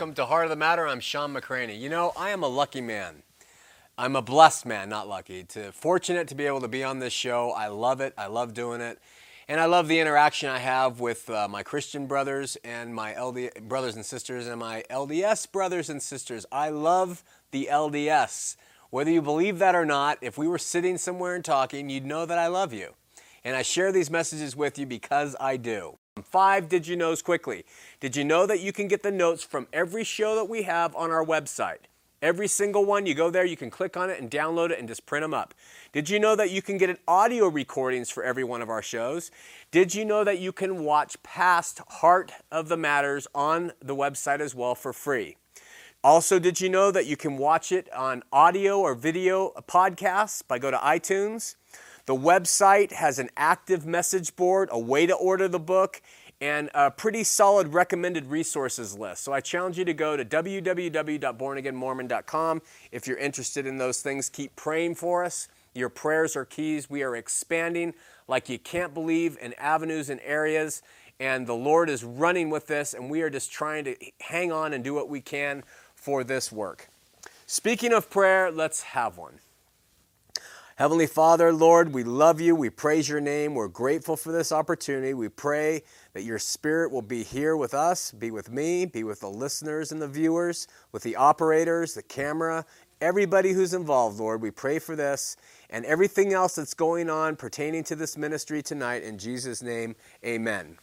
welcome to Heart of the Matter. I'm Shawn McCraney. You know, I am a lucky man. I'm a blessed man, not lucky. To fortunate to be able to be on this show. I love it. I love doing it. And I love the interaction I have with uh, my Christian brothers and my LD brothers and sisters and my LDS brothers and sisters. I love the LDS. Whether you believe that or not, if we were sitting somewhere and talking, you'd know that I love you. And I share these messages with you because I do. Five did you knows quickly. Did you know that you can get the notes from every show that we have on our website? Every single one, you go there, you can click on it and download it and just print them up. Did you know that you can get audio recordings for every one of our shows? Did you know that you can watch past Heart of the Matters on the website as well for free? Also, did you know that you can watch it on audio or video podcasts by go to iTunes? The website has an active message board, a way to order the book, and a pretty solid recommended resources list. So I challenge you to go to www.bornagainmormon.com if you're interested in those things. Keep praying for us. Your prayers are keys. We are expanding like you can't believe in avenues and areas, and the Lord is running with this, and we are just trying to hang on and do what we can for this work. Speaking of prayer, let's have one. Heavenly Father, Lord, we love you. We praise your name. We're grateful for this opportunity. We pray that your spirit will be here with us, be with me, be with the listeners and the viewers, with the operators, the camera, everybody who's involved, Lord. We pray for this and everything else that's going on pertaining to this ministry tonight. In Jesus' name, amen.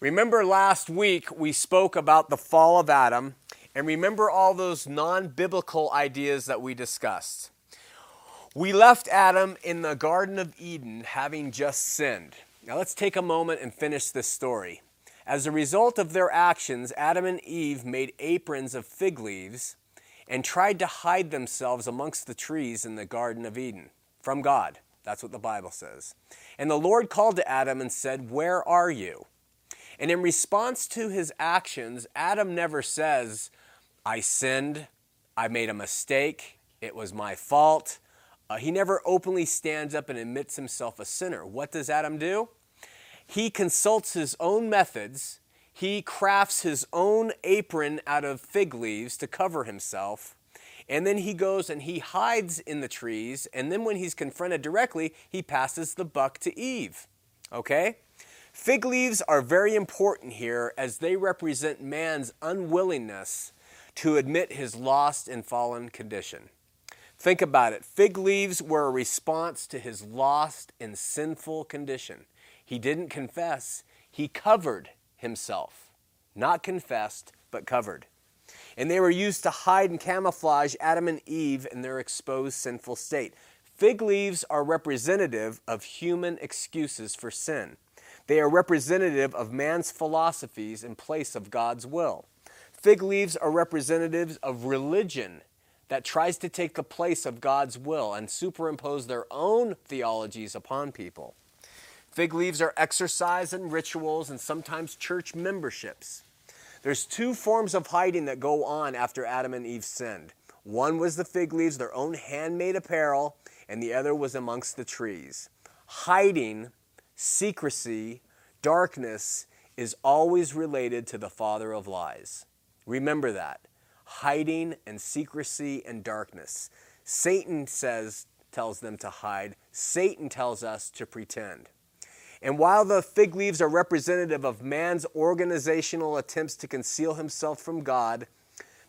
Remember last week we spoke about the fall of Adam, and remember all those non biblical ideas that we discussed. We left Adam in the Garden of Eden having just sinned. Now let's take a moment and finish this story. As a result of their actions, Adam and Eve made aprons of fig leaves and tried to hide themselves amongst the trees in the Garden of Eden from God. That's what the Bible says. And the Lord called to Adam and said, Where are you? And in response to his actions, Adam never says, I sinned, I made a mistake, it was my fault, uh, he never openly stands up and admits himself a sinner. What does Adam do? He consults his own methods. He crafts his own apron out of fig leaves to cover himself. And then he goes and he hides in the trees. And then when he's confronted directly, he passes the buck to Eve. Okay? Fig leaves are very important here as they represent man's unwillingness to admit his lost and fallen condition. Think about it. Fig leaves were a response to his lost and sinful condition. He didn't confess, he covered himself. Not confessed, but covered. And they were used to hide and camouflage Adam and Eve in their exposed sinful state. Fig leaves are representative of human excuses for sin. They are representative of man's philosophies in place of God's will. Fig leaves are representatives of religion that tries to take the place of God's will and superimpose their own theologies upon people. Fig leaves are exercise and rituals and sometimes church memberships. There's two forms of hiding that go on after Adam and Eve sinned. One was the fig leaves, their own handmade apparel, and the other was amongst the trees. Hiding, secrecy, darkness is always related to the father of lies. Remember that hiding and secrecy and darkness. Satan says, tells them to hide. Satan tells us to pretend. And while the fig leaves are representative of man's organizational attempts to conceal himself from God,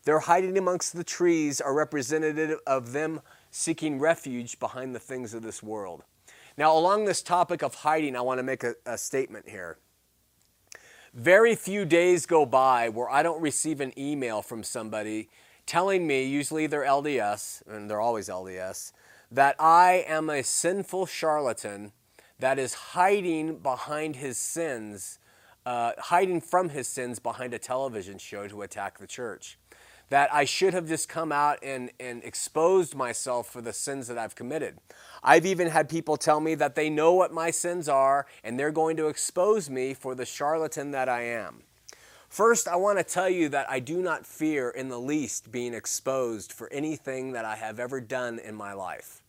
their hiding amongst the trees are representative of them seeking refuge behind the things of this world. Now, along this topic of hiding, I want to make a, a statement here. Very few days go by where I don't receive an email from somebody telling me, usually they're LDS, and they're always LDS, that I am a sinful charlatan that is hiding behind his sins, uh, hiding from his sins behind a television show to attack the church that I should have just come out and, and exposed myself for the sins that I've committed. I've even had people tell me that they know what my sins are and they're going to expose me for the charlatan that I am. First, I want to tell you that I do not fear in the least being exposed for anything that I have ever done in my life.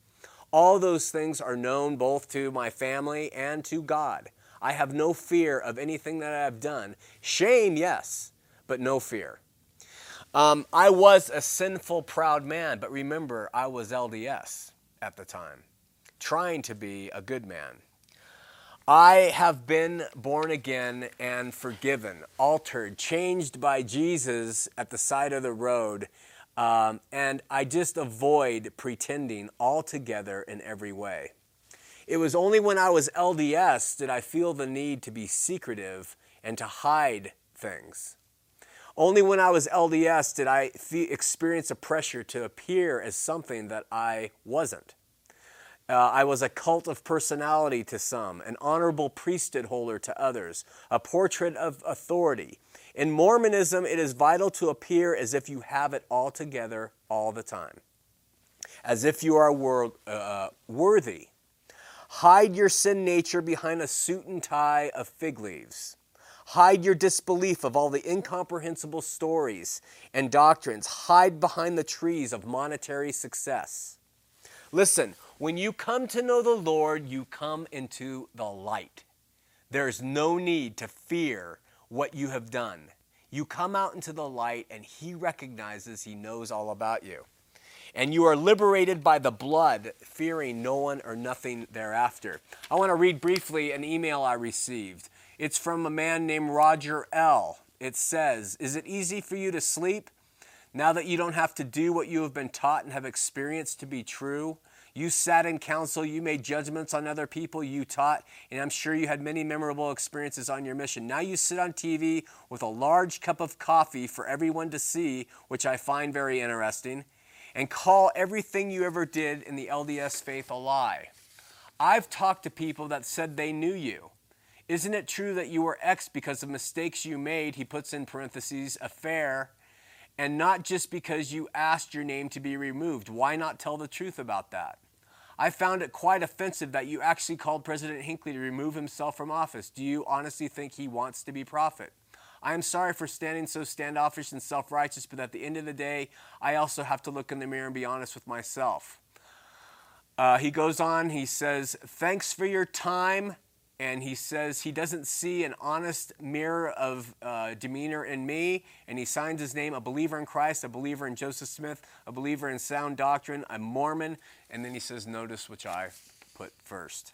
All those things are known both to my family and to God. I have no fear of anything that I have done. Shame, yes, but no fear. Um, I was a sinful, proud man, but remember, I was LDS at the time, trying to be a good man. I have been born again and forgiven, altered, changed by Jesus at the side of the road, um, and I just avoid pretending altogether in every way. It was only when I was LDS did I feel the need to be secretive and to hide things. Only when I was LDS did I experience a pressure to appear as something that I wasn't. Uh, I was a cult of personality to some, an honorable priesthood holder to others, a portrait of authority. In Mormonism, it is vital to appear as if you have it all together all the time, as if you are wor- uh, worthy. Hide your sin nature behind a suit and tie of fig leaves. Hide your disbelief of all the incomprehensible stories and doctrines. Hide behind the trees of monetary success. Listen, when you come to know the Lord, you come into the light. There's no need to fear what you have done. You come out into the light, and He recognizes He knows all about you. And you are liberated by the blood, fearing no one or nothing thereafter. I want to read briefly an email I received. It's from a man named Roger L. It says, Is it easy for you to sleep now that you don't have to do what you have been taught and have experienced to be true? You sat in council, you made judgments on other people, you taught, and I'm sure you had many memorable experiences on your mission. Now you sit on TV with a large cup of coffee for everyone to see, which I find very interesting, and call everything you ever did in the LDS faith a lie. I've talked to people that said they knew you. Isn't it true that you were X because of mistakes you made? He puts in parentheses, affair, and not just because you asked your name to be removed. Why not tell the truth about that? I found it quite offensive that you actually called President Hinckley to remove himself from office. Do you honestly think he wants to be prophet? I am sorry for standing so standoffish and self righteous, but at the end of the day, I also have to look in the mirror and be honest with myself. Uh, he goes on, he says, Thanks for your time and he says he doesn't see an honest mirror of uh, demeanor in me, and he signs his name a believer in Christ, a believer in Joseph Smith, a believer in sound doctrine, a Mormon, and then he says, Notice which I put first.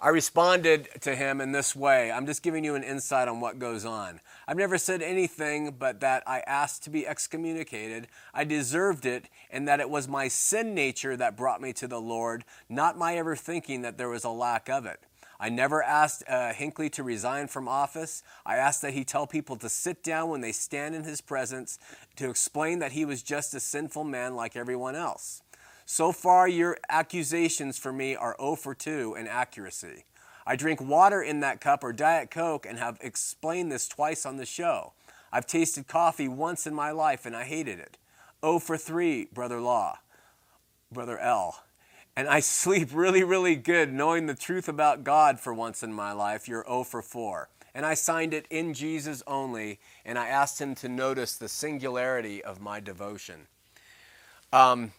I responded to him in this way I'm just giving you an insight on what goes on. I've never said anything but that I asked to be excommunicated, I deserved it, and that it was my sin nature that brought me to the Lord, not my ever thinking that there was a lack of it. I never asked uh, Hinckley to resign from office. I asked that he tell people to sit down when they stand in his presence to explain that he was just a sinful man like everyone else. So far, your accusations for me are 0 for 2 in accuracy. I drink water in that cup or Diet Coke and have explained this twice on the show. I've tasted coffee once in my life and I hated it. 0 for 3, Brother Law. Brother L. And I sleep really, really good knowing the truth about God for once in my life. You're 0 for 4. And I signed it in Jesus only, and I asked him to notice the singularity of my devotion. Um,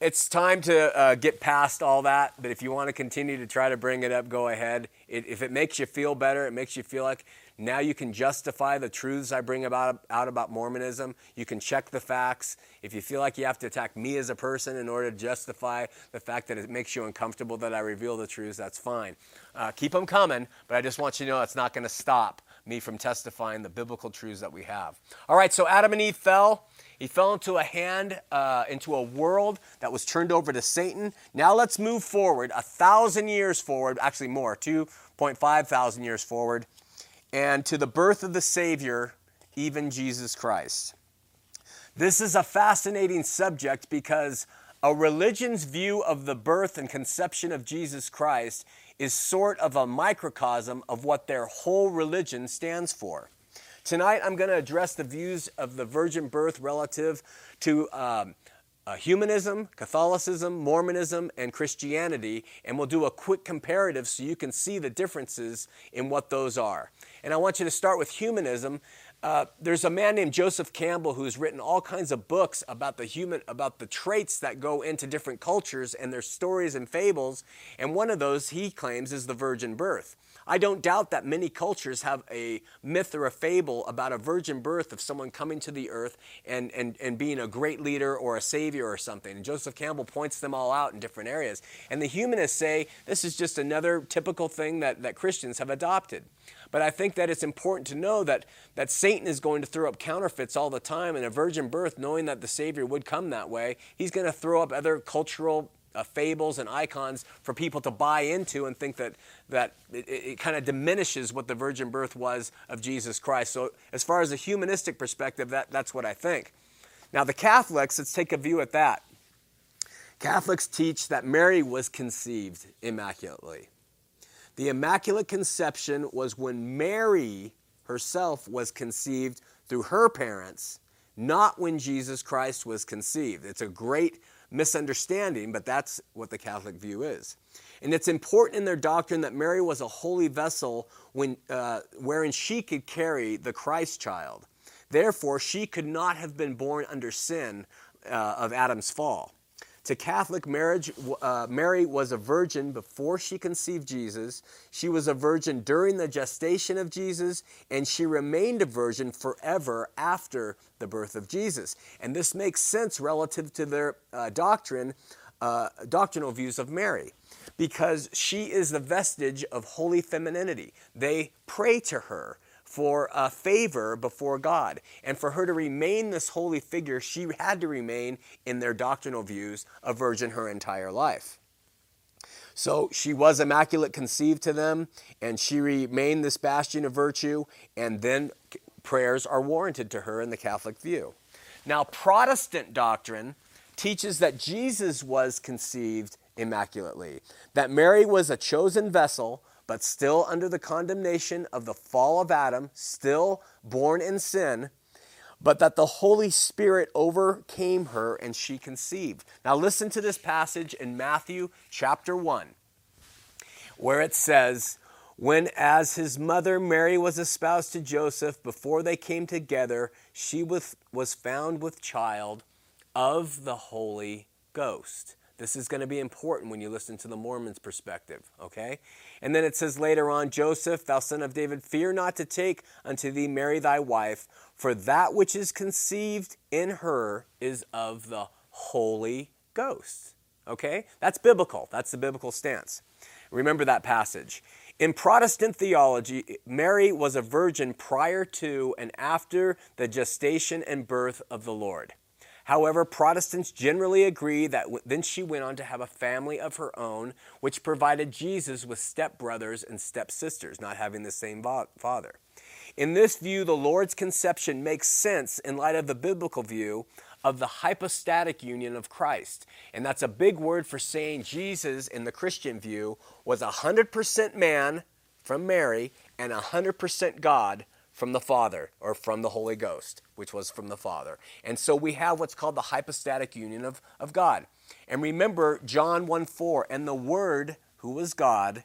it's time to uh, get past all that, but if you want to continue to try to bring it up, go ahead. It, if it makes you feel better, it makes you feel like now you can justify the truths I bring about, out about Mormonism. You can check the facts. If you feel like you have to attack me as a person in order to justify the fact that it makes you uncomfortable that I reveal the truths, that's fine. Uh, keep them coming, but I just want you to know it's not going to stop me from testifying the biblical truths that we have. All right, so Adam and Eve fell. He fell into a hand, uh, into a world that was turned over to Satan. Now let's move forward, a thousand years forward, actually more, 2.5 thousand years forward and to the birth of the Savior, even Jesus Christ. This is a fascinating subject because a religion's view of the birth and conception of Jesus Christ is sort of a microcosm of what their whole religion stands for. Tonight, I'm going to address the views of the virgin birth relative to um, uh, humanism, Catholicism, Mormonism, and Christianity, and we'll do a quick comparative so you can see the differences in what those are. And I want you to start with humanism. Uh, there's a man named Joseph Campbell who's written all kinds of books about the human, about the traits that go into different cultures and their stories and fables. And one of those he claims is the virgin birth. I don't doubt that many cultures have a myth or a fable about a virgin birth of someone coming to the earth and, and, and being a great leader or a savior or something. And Joseph Campbell points them all out in different areas. And the humanists say this is just another typical thing that, that Christians have adopted. But I think that it's important to know that, that Satan is going to throw up counterfeits all the time, and a virgin birth, knowing that the Savior would come that way, he's going to throw up other cultural uh, fables and icons for people to buy into and think that, that it, it kind of diminishes what the virgin birth was of Jesus Christ. So, as far as a humanistic perspective, that, that's what I think. Now, the Catholics, let's take a view at that. Catholics teach that Mary was conceived immaculately. The Immaculate Conception was when Mary herself was conceived through her parents, not when Jesus Christ was conceived. It's a great misunderstanding, but that's what the Catholic view is. And it's important in their doctrine that Mary was a holy vessel when, uh, wherein she could carry the Christ child. Therefore, she could not have been born under sin uh, of Adam's fall. To Catholic marriage, uh, Mary was a virgin before she conceived Jesus. She was a virgin during the gestation of Jesus, and she remained a virgin forever after the birth of Jesus. And this makes sense relative to their uh, doctrine, uh, doctrinal views of Mary, because she is the vestige of holy femininity. They pray to her for a favor before God. And for her to remain this holy figure, she had to remain, in their doctrinal views, a virgin her entire life. So she was immaculate conceived to them, and she remained this bastion of virtue, and then prayers are warranted to her in the Catholic view. Now, Protestant doctrine teaches that Jesus was conceived immaculately, that Mary was a chosen vessel but still under the condemnation of the fall of Adam, still born in sin, but that the Holy Spirit overcame her and she conceived. Now, listen to this passage in Matthew chapter 1, where it says, When as his mother Mary was espoused to Joseph, before they came together, she was, was found with child of the Holy Ghost. This is going to be important when you listen to the Mormon's perspective, okay? And then it says later on, Joseph, thou son of David, fear not to take unto thee Mary thy wife, for that which is conceived in her is of the Holy Ghost. Okay? That's biblical. That's the biblical stance. Remember that passage. In Protestant theology, Mary was a virgin prior to and after the gestation and birth of the Lord. However, Protestants generally agree that then she went on to have a family of her own, which provided Jesus with stepbrothers and stepsisters, not having the same father. In this view, the Lord's conception makes sense in light of the biblical view of the hypostatic union of Christ. And that's a big word for saying Jesus, in the Christian view, was 100% man from Mary and 100% God from the Father or from the Holy Ghost, which was from the Father. And so we have what's called the hypostatic union of, of God. And remember John 1 4, and the Word, who was God,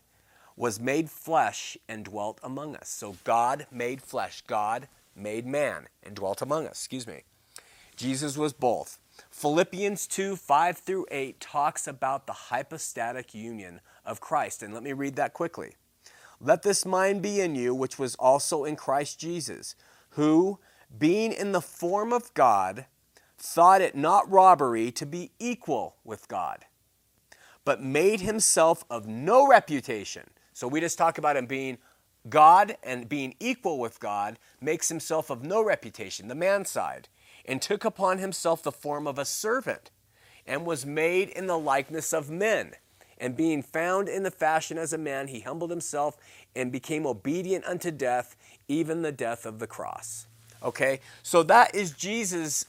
was made flesh and dwelt among us. So God made flesh, God made man and dwelt among us. Excuse me. Jesus was both. Philippians 2 5 through 8 talks about the hypostatic union of Christ. And let me read that quickly. Let this mind be in you, which was also in Christ Jesus, who, being in the form of God, thought it not robbery to be equal with God, but made himself of no reputation. So we just talk about him being God and being equal with God, makes himself of no reputation, the man side, and took upon himself the form of a servant, and was made in the likeness of men and being found in the fashion as a man, he humbled himself and became obedient unto death, even the death of the cross. Okay? So that is Jesus'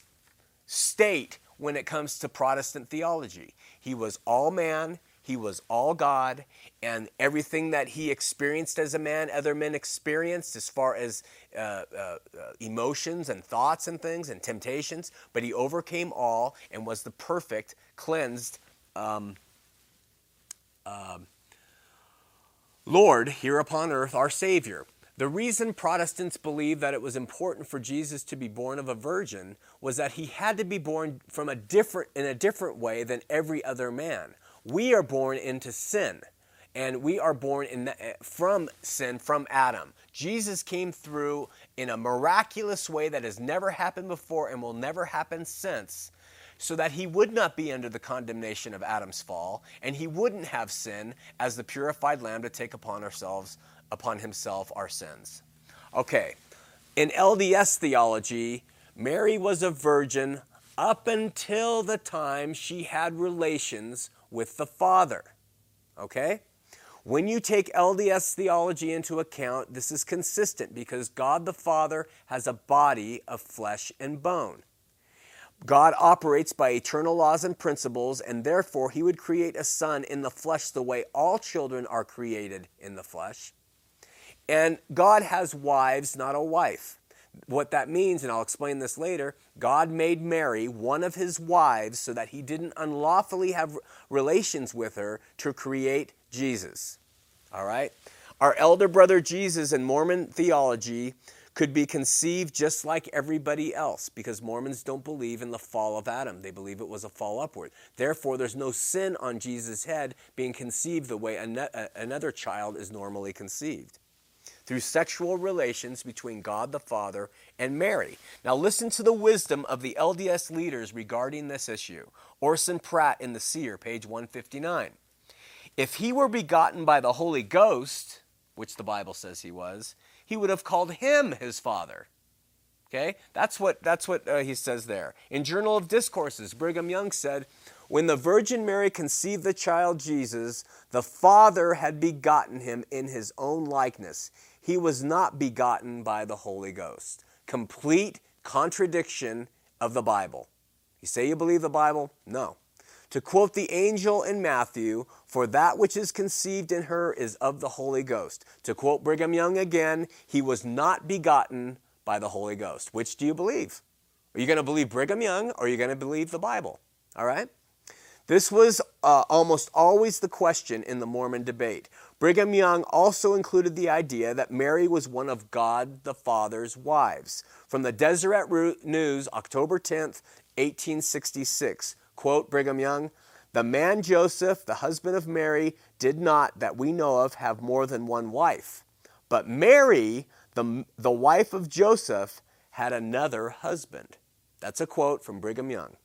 state when it comes to Protestant theology. He was all man, he was all God, and everything that he experienced as a man, other men experienced as far as uh, uh, emotions and thoughts and things and temptations, but he overcame all and was the perfect, cleansed, um, um, Lord here upon earth, our Savior. The reason Protestants believe that it was important for Jesus to be born of a virgin was that he had to be born from a different in a different way than every other man. We are born into sin. and we are born the, from sin from Adam. Jesus came through in a miraculous way that has never happened before and will never happen since so that he would not be under the condemnation of Adam's fall, and he wouldn't have sin as the purified lamb to take upon ourselves, upon himself our sins. Okay, in LDS theology, Mary was a virgin up until the time she had relations with the Father. Okay? When you take LDS theology into account, this is consistent because God the Father has a body of flesh and bone. God operates by eternal laws and principles, and therefore he would create a son in the flesh the way all children are created in the flesh. And God has wives, not a wife. What that means, and I'll explain this later, God made Mary one of his wives so that he didn't unlawfully have relations with her to create Jesus. All right? Our elder brother Jesus in Mormon theology could be conceived just like everybody else because Mormons don't believe in the fall of Adam. They believe it was a fall upward. Therefore, there's no sin on Jesus' head being conceived the way uh, another child is normally conceived through sexual relations between God the Father and Mary. Now, listen to the wisdom of the LDS leaders regarding this issue. Orson Pratt in The Seer, page 159. If he were begotten by the Holy Ghost, which the Bible says he was, he would have called him his father. Okay? That's what, that's what uh, he says there. In Journal of Discourses, Brigham Young said, When the Virgin Mary conceived the child Jesus, the Father had begotten him in his own likeness. He was not begotten by the Holy Ghost. Complete contradiction of the Bible. You say you believe the Bible? No. To quote the angel in Matthew, for that which is conceived in her is of the Holy Ghost. To quote Brigham Young again, he was not begotten by the Holy Ghost. Which do you believe? Are you going to believe Brigham Young or are you going to believe the Bible? All right? This was uh, almost always the question in the Mormon debate. Brigham Young also included the idea that Mary was one of God the Father's wives. From the Deseret News, October 10th, 1866. Quote Brigham Young, the man Joseph, the husband of Mary, did not, that we know of, have more than one wife. But Mary, the, the wife of Joseph, had another husband. That's a quote from Brigham Young.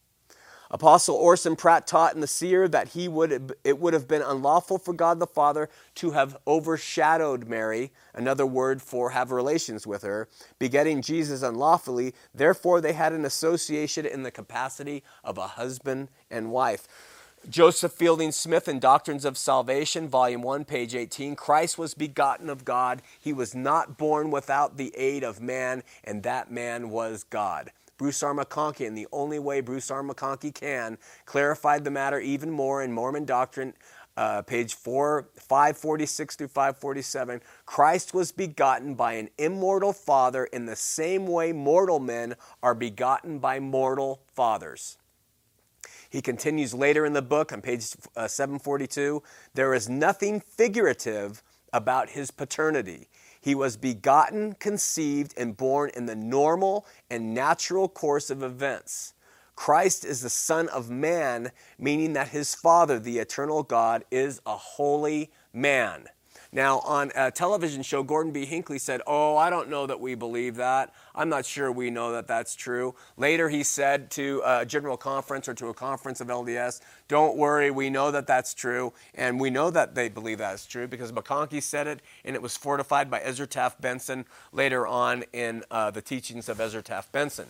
Apostle Orson Pratt taught in the seer that he would, it would have been unlawful for God the Father to have overshadowed Mary, another word for have relations with her, begetting Jesus unlawfully. Therefore, they had an association in the capacity of a husband and wife. Joseph Fielding Smith in Doctrines of Salvation, Volume 1, page 18 Christ was begotten of God. He was not born without the aid of man, and that man was God. Bruce R. McConkie, and the only way Bruce R. McConkie can, clarified the matter even more in Mormon Doctrine, uh, page 4, 546 through 547. Christ was begotten by an immortal father in the same way mortal men are begotten by mortal fathers. He continues later in the book on page uh, 742 there is nothing figurative about his paternity. He was begotten, conceived, and born in the normal and natural course of events. Christ is the Son of Man, meaning that his Father, the eternal God, is a holy man. Now, on a television show, Gordon B. Hinckley said, Oh, I don't know that we believe that. I'm not sure we know that that's true. Later, he said to a general conference or to a conference of LDS, Don't worry, we know that that's true. And we know that they believe that's true because McConkie said it, and it was fortified by Ezra Taft Benson later on in uh, the teachings of Ezra Taft Benson.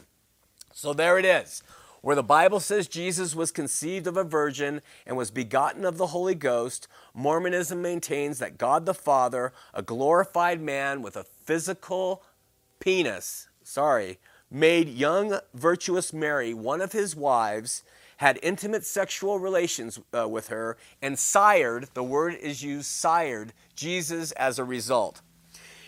So there it is where the Bible says Jesus was conceived of a virgin and was begotten of the Holy Ghost, Mormonism maintains that God the Father, a glorified man with a physical penis, sorry, made young virtuous Mary one of his wives, had intimate sexual relations uh, with her, and sired, the word is used, sired, Jesus as a result.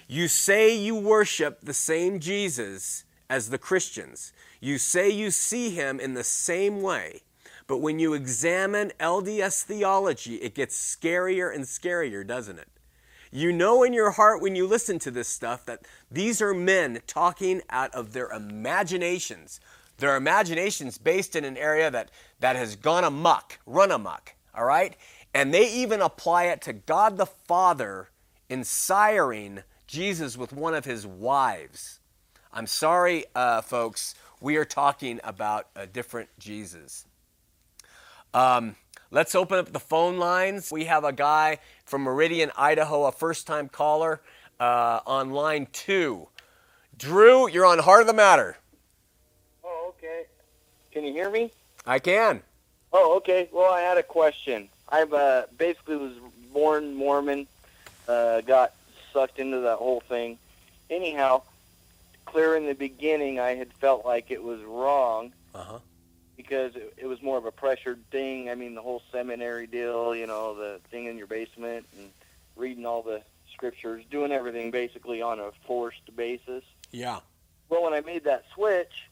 You say you worship the same Jesus as the Christians. You say you see him in the same way, but when you examine LDS theology, it gets scarier and scarier, doesn't it? You know in your heart when you listen to this stuff that these are men talking out of their imaginations. Their imaginations based in an area that, that has gone amuck, run amuck, all right? And they even apply it to God the Father in siring Jesus with one of his wives. I'm sorry, uh, folks, we are talking about a different Jesus. Um, let's open up the phone lines. We have a guy from Meridian, Idaho, a first time caller uh, on line two. Drew, you're on Heart of the Matter. Oh, okay. Can you hear me? I can. Oh, okay. Well, I had a question. I've uh, basically was born Mormon, uh, got sucked into that whole thing. Anyhow, clear in the beginning, I had felt like it was wrong Uh huh. because it, it was more of a pressured thing. I mean, the whole seminary deal, you know, the thing in your basement and reading all the scriptures, doing everything basically on a forced basis. Yeah. Well, when I made that switch,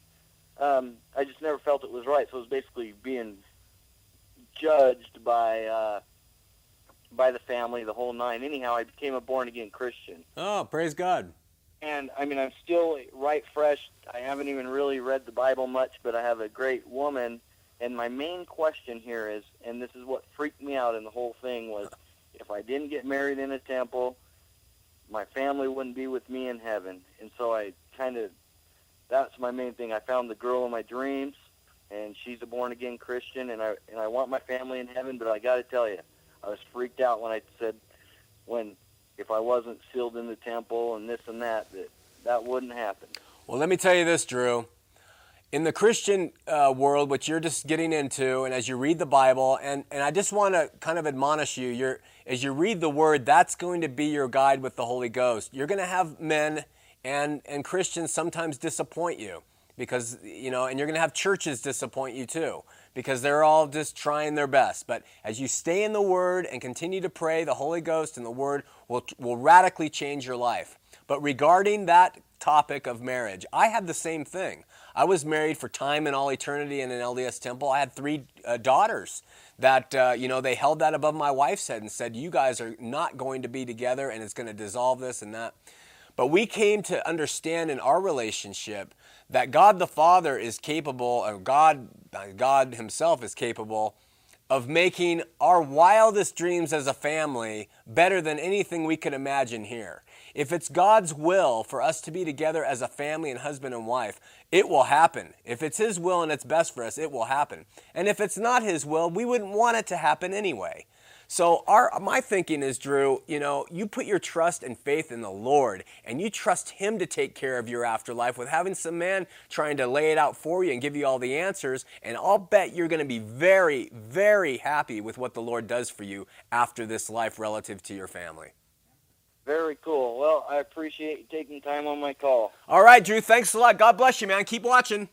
um, I just never felt it was right. So it was basically being judged by uh, by the family, the whole nine. Anyhow, I became a born again Christian, Oh, praise God. And I mean, I'm still right fresh. I haven't even really read the Bible much, but I have a great woman. And my main question here is, and this is what freaked me out in the whole thing was, if I didn't get married in a temple, my family wouldn't be with me in heaven. And so I kind of, that's my main thing. I found the girl of my dreams, and she's a born again Christian, and I and I want my family in heaven. But I got to tell you, I was freaked out when I said, when if I wasn't sealed in the temple and this and that, that that wouldn't happen. Well, let me tell you this, Drew. In the Christian uh, world, which you're just getting into, and as you read the Bible, and, and I just want to kind of admonish you, you're, as you read the Word, that's going to be your guide with the Holy Ghost. You're going to have men and, and Christians sometimes disappoint you because, you know, and you're going to have churches disappoint you too because they're all just trying their best. But as you stay in the Word and continue to pray, the Holy Ghost and the Word will, will radically change your life. But regarding that topic of marriage, I had the same thing. I was married for time and all eternity in an LDS temple. I had three uh, daughters that, uh, you know, they held that above my wife's head and said, You guys are not going to be together and it's going to dissolve this and that. But we came to understand in our relationship that God the Father is capable, or God, God Himself is capable of making our wildest dreams as a family better than anything we could imagine here. If it's God's will for us to be together as a family and husband and wife, it will happen. If it's His will and it's best for us, it will happen. And if it's not His will, we wouldn't want it to happen anyway. So our my thinking is, Drew, you know, you put your trust and faith in the Lord and you trust Him to take care of your afterlife with having some man trying to lay it out for you and give you all the answers. And I'll bet you're going to be very, very happy with what the Lord does for you after this life relative to your family. Very cool. Well, I appreciate you taking time on my call. All right, Drew, thanks a lot. God bless you, man. Keep watching.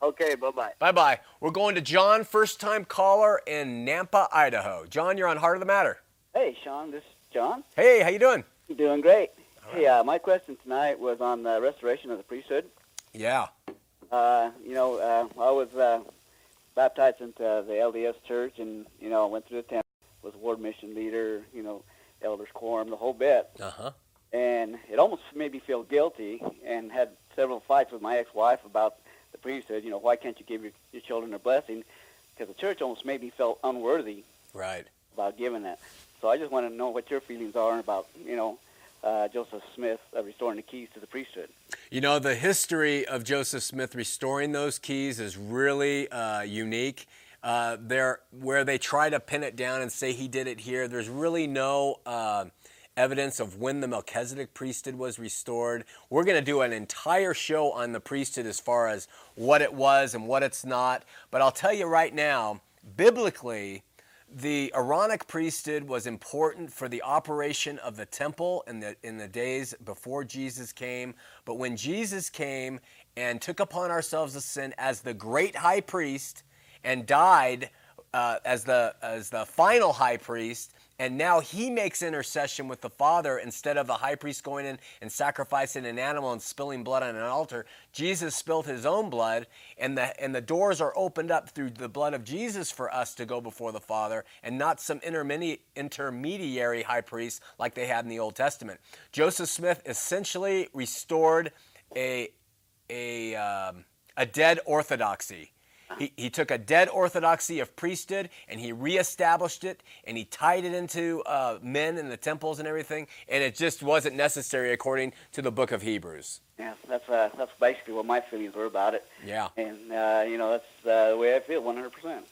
Okay, bye bye. Bye bye. We're going to John, first time caller in Nampa, Idaho. John, you're on Heart of the Matter. Hey, Sean, this is John. Hey, how you doing? Doing great. Hey, uh, my question tonight was on the restoration of the priesthood. Yeah. Uh, you know, uh, I was uh, baptized into the LDS church, and you know, went through the temple, was ward mission leader, you know, elders quorum, the whole bit, Uh huh. and it almost made me feel guilty, and had several fights with my ex-wife about the priesthood. You know, why can't you give your, your children a blessing? Because the church almost made me feel unworthy Right. about giving that. So I just want to know what your feelings are about, you know, uh, Joseph Smith uh, restoring the keys to the priesthood. You know, the history of Joseph Smith restoring those keys is really uh, unique. Uh, there, where they try to pin it down and say he did it here, there's really no uh, evidence of when the Melchizedek priesthood was restored. We're going to do an entire show on the priesthood as far as what it was and what it's not. But I'll tell you right now, biblically, the Aaronic priesthood was important for the operation of the temple in the, in the days before Jesus came. But when Jesus came and took upon ourselves the sin as the great high priest and died uh, as, the, as the final high priest, and now he makes intercession with the Father instead of the high priest going in and sacrificing an animal and spilling blood on an altar. Jesus spilled his own blood, and the, and the doors are opened up through the blood of Jesus for us to go before the Father, and not some intermedi- intermediary high priest like they had in the Old Testament. Joseph Smith essentially restored a, a, um, a dead orthodoxy. He, he took a dead orthodoxy of priesthood and he reestablished it and he tied it into uh, men and the temples and everything, and it just wasn't necessary according to the book of Hebrews. Yeah, that's uh, that's basically what my feelings were about it. Yeah. And uh, you know, that's uh, the way I feel, 100%.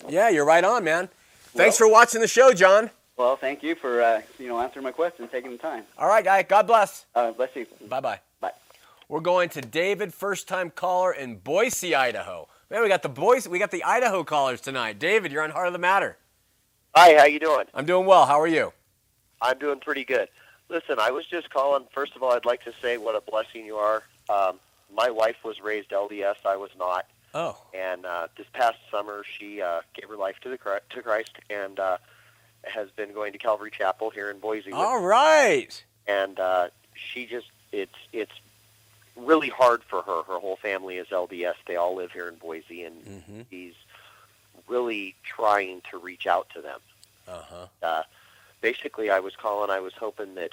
Yeah, you're right on, man. Thanks Well- for watching the show, John. Well, thank you for uh, you know answering my question, taking the time. All right, guy. God bless. Uh, bless you. Bye bye. Bye. We're going to David, first time caller in Boise, Idaho. Man, we got the boys. we got the Idaho callers tonight. David, you're on Heart of the Matter. Hi, how you doing? I'm doing well. How are you? I'm doing pretty good. Listen, I was just calling. First of all, I'd like to say what a blessing you are. Um, my wife was raised LDS. I was not. Oh, And uh, this past summer, she uh, gave her life to the to Christ and uh, has been going to Calvary Chapel here in Boise. all right. and uh, she just it's it's really hard for her. Her whole family is LDS. They all live here in Boise, and Mm-hmm. she's really trying to reach out to them. Uh huh. Uh, basically, I was calling. I was hoping that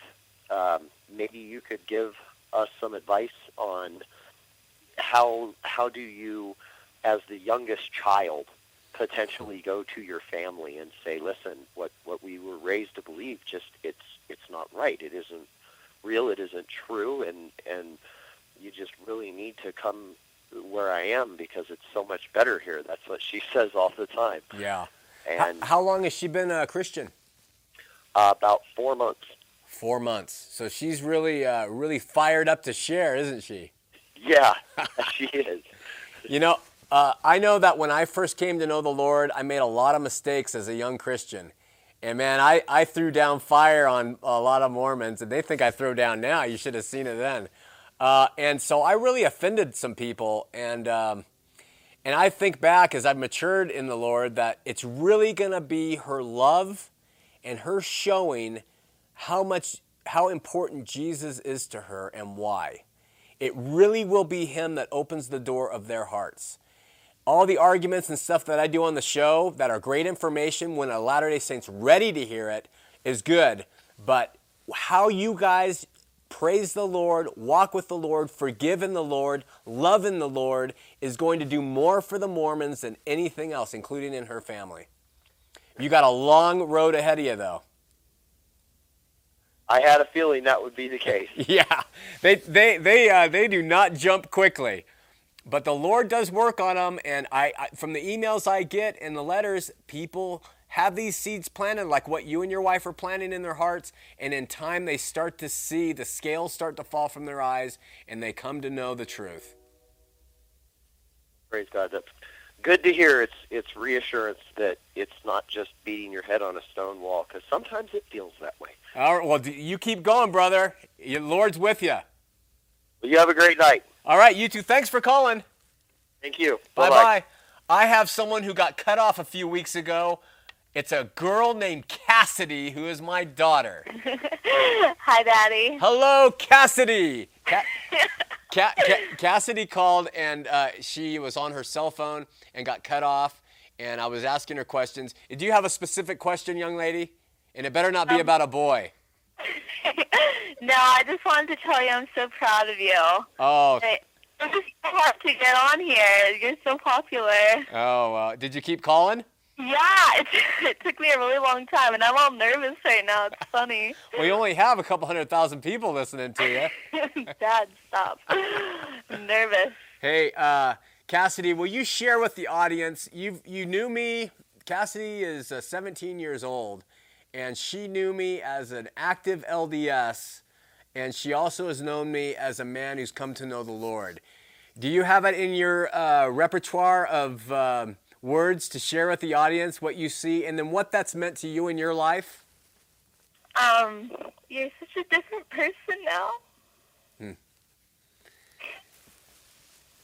um, maybe you could give us some advice on how how do you, as the youngest child, potentially go to your family and say, "Listen, what what we were raised to believe, just it's it's not right. It isn't real. It isn't true, and and you just really need to come where I am because it's so much better here." That's what she says all the time. Yeah. And how long has she been a Christian? uh, about four months. Four months. So she's really, uh, really fired up to share, isn't she? Yeah, she is. You know, uh, I know that when I first came to know the Lord, I made a lot of mistakes as a young Christian. And man, I, I threw down fire on a lot of Mormons, and they think I throw down now. You should have seen it then. Uh, and so I really offended some people. And, um, and I think back as I've matured in the Lord that it's really going to be her love and her showing how much, how important Jesus is to her and why. It really will be Him that opens the door of their hearts. All the arguments and stuff that I do on the show that are great information when a Latter day Saint's ready to hear it is good. But how you guys praise the Lord, walk with the Lord, forgive in the Lord, love in the Lord is going to do more for the Mormons than anything else, including in her family. You got a long road ahead of you, though. I had a feeling that would be the case. Yeah, they they they uh, they do not jump quickly, but the Lord does work on them. And I, I from the emails I get and the letters, people have these seeds planted, like what you and your wife are planting in their hearts, and in time they start to see the scales start to fall from their eyes, and they come to know the truth. Praise God. That's good to hear. It's it's reassurance that it's not just beating your head on a stone wall because sometimes it feels that way. All right, well, you keep going, brother. Your Lord's with you. Well, you have a great night. All right, you too. Thanks for calling. Thank you. Bye Bye-bye. bye. I have someone who got cut off a few weeks ago. It's a girl named Cassidy who is my daughter. Hi, Daddy. Hello, Cassidy. Ca- Ca- Ca- Cassidy called and uh, she was on her cell phone and got cut off. And I was asking her questions. Do you have a specific question, young lady? And it better not be about a boy. No, I just wanted to tell you I'm so proud of you. Oh, I- just so hard to get on here. You're so popular. oh. Uh, did you keep calling? Yeah, it, it took me a really long time, and I'm all nervous right now. It's funny. We only have a couple hundred thousand people listening to you. Dad, stop. I'm nervous. Hey, uh, Cassidy, will you share with the audience? You you knew me. Cassidy is uh, 17 years old, and she knew me as an active LDS, and she also has known me as a man who's come to know the Lord. Do you have it in your uh, repertoire of um, words to share with the audience what you see, and then what that's meant to you in your life? Um, you're such a different person now.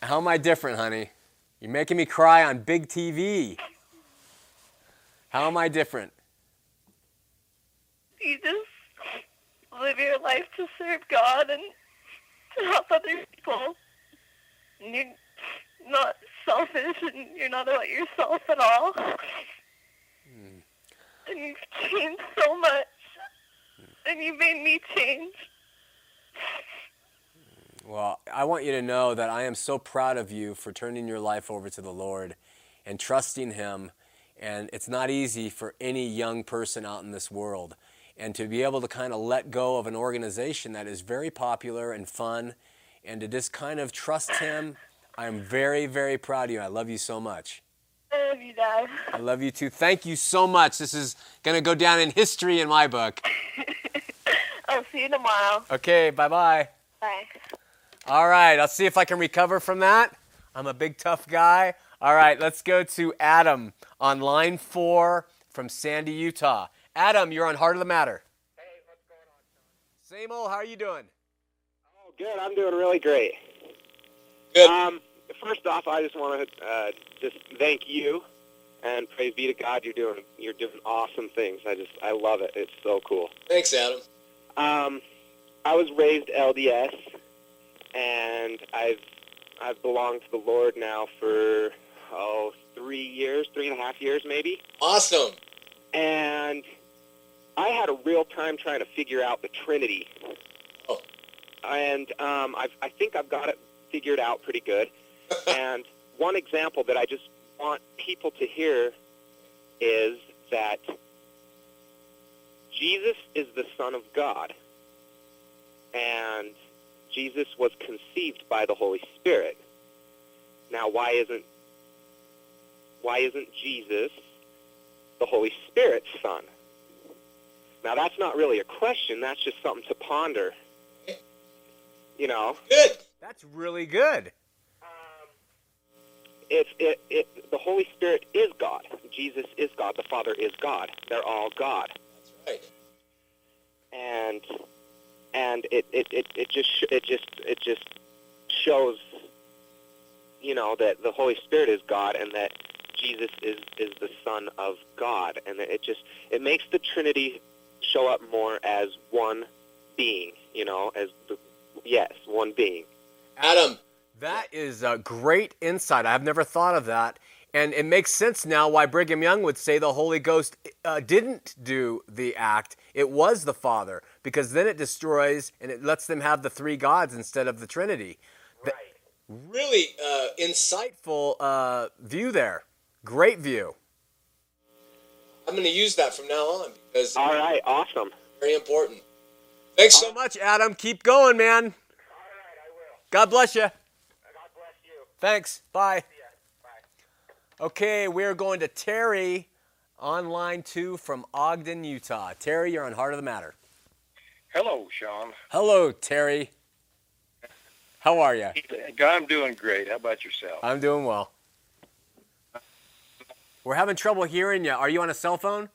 How am I different, honey? You're making me cry on big TV. How am I different? You just live your life to serve God and to help other people. And you're not selfish and you're not about yourself at all. Hmm. And you've changed so much. And you made me change. Well, I want you to know that I am so proud of you for turning your life over to the Lord. and trusting Him. And it's not easy for any young person out in this world. And to be able to kind of let go of an organization that is very popular and fun and to just kind of trust Him, I'm very, very proud of you. I love you so much. I love you, Dad. I love you too. Thank you so much. This is going to go down in history in my book. I'll see you tomorrow. Okay, bye bye. Bye. All right, I'll see if I can recover from that. I'm a big, tough guy. All right, let's go to Adam on line four from Sandy, Utah. Adam, you're on Heart of the Matter. Hey, what's going on, Shawn? Same old, how are you doing? Oh, good. I'm doing really great. Good. Um, first off, I just want to uh, just thank you and praise be to God. You're doing you're doing awesome things. I just I love it. It's so cool. Thanks, Adam. Um, I was raised LDS, and I've I've belonged to the Lord now for oh three years, three and a half years maybe, Awesome. and I had a real time trying to figure out the Trinity. Oh. And um, I've, I think I've got it figured out pretty good. And one example that I just want people to hear is that Jesus is the Son of God, and Jesus was conceived by the Holy Spirit. Now, why isn't why isn't Jesus the Holy Spirit's Son? Now, that's not really a question. That's just something to ponder. You know, Good. That's really good. It's it, it the Holy Spirit is God. Jesus is God. The Father is God. They're all God. That's right. and and it it, it, it just it just it just shows you know that the Holy Spirit is God and that Jesus is is the Son of God and it just it makes the Trinity show up more as one being you know as the yes one being Adam, that is a great insight. I've never thought of that. And it makes sense now why Brigham Young would say the Holy Ghost uh, didn't do the act. It was the Father, because then it destroys and it lets them have the three gods instead of the Trinity. Th- really uh, insightful uh, view there. Great view. I'm going to use that from now on because all right awesome very important. Thanks so So much, Adam. Keep going, man. All right, I will. God bless you. Thanks. Bye. Okay, we're going to Terry on line two from Ogden, Utah. Terry, you're on Heart of the Matter. Hello, Shawn. Hello, Terry. How are you? I'm doing great. How about yourself? I'm doing well. We're having trouble hearing you. Are you on a cell phone?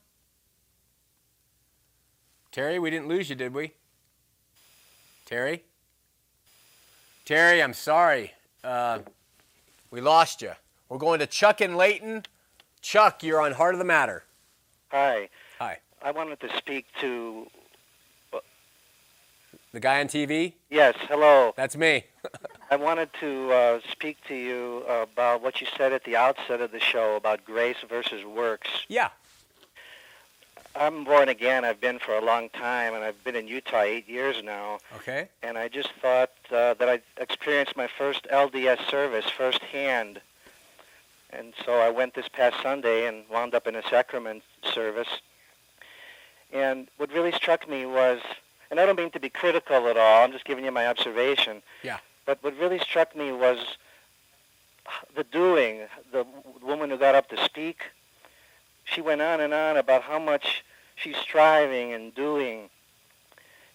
Terry, we didn't lose you, did we? Terry? Terry, I'm sorry. Uh, we lost you. We're going to Chuck and Layton. Chuck, you're on Heart of the Matter. Hi. Hi. I wanted to speak to. The guy on TV? Yes, hello. That's me. I wanted to uh, speak to you about what you said at the outset of the show about grace versus works. Yeah. I'm born again. I've been for a long time, and I've been in Utah eight years now. Okay. And I just thought uh, that I experienced my first LDS service firsthand. And so I went this past Sunday and wound up in a sacrament service. And what really struck me was, and I don't mean to be critical at all, I'm just giving you my observation. Yeah. But what really struck me was the doing. The woman who got up to speak, she went on and on about how much she's striving and doing.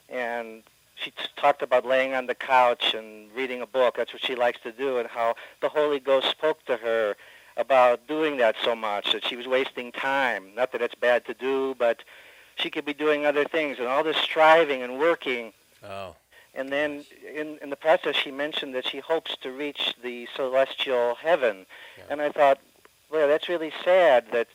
And she t- talked about laying on the couch and reading a book. That's what she likes to do, and how the Holy Ghost spoke to her about doing that so much that she was wasting time. Not that it's bad to do, but she could be doing other things, and all this striving and working. Oh. And then in, in the process, she mentioned that she hopes to reach the celestial heaven. Yeah. And I thought, well, that's really sad that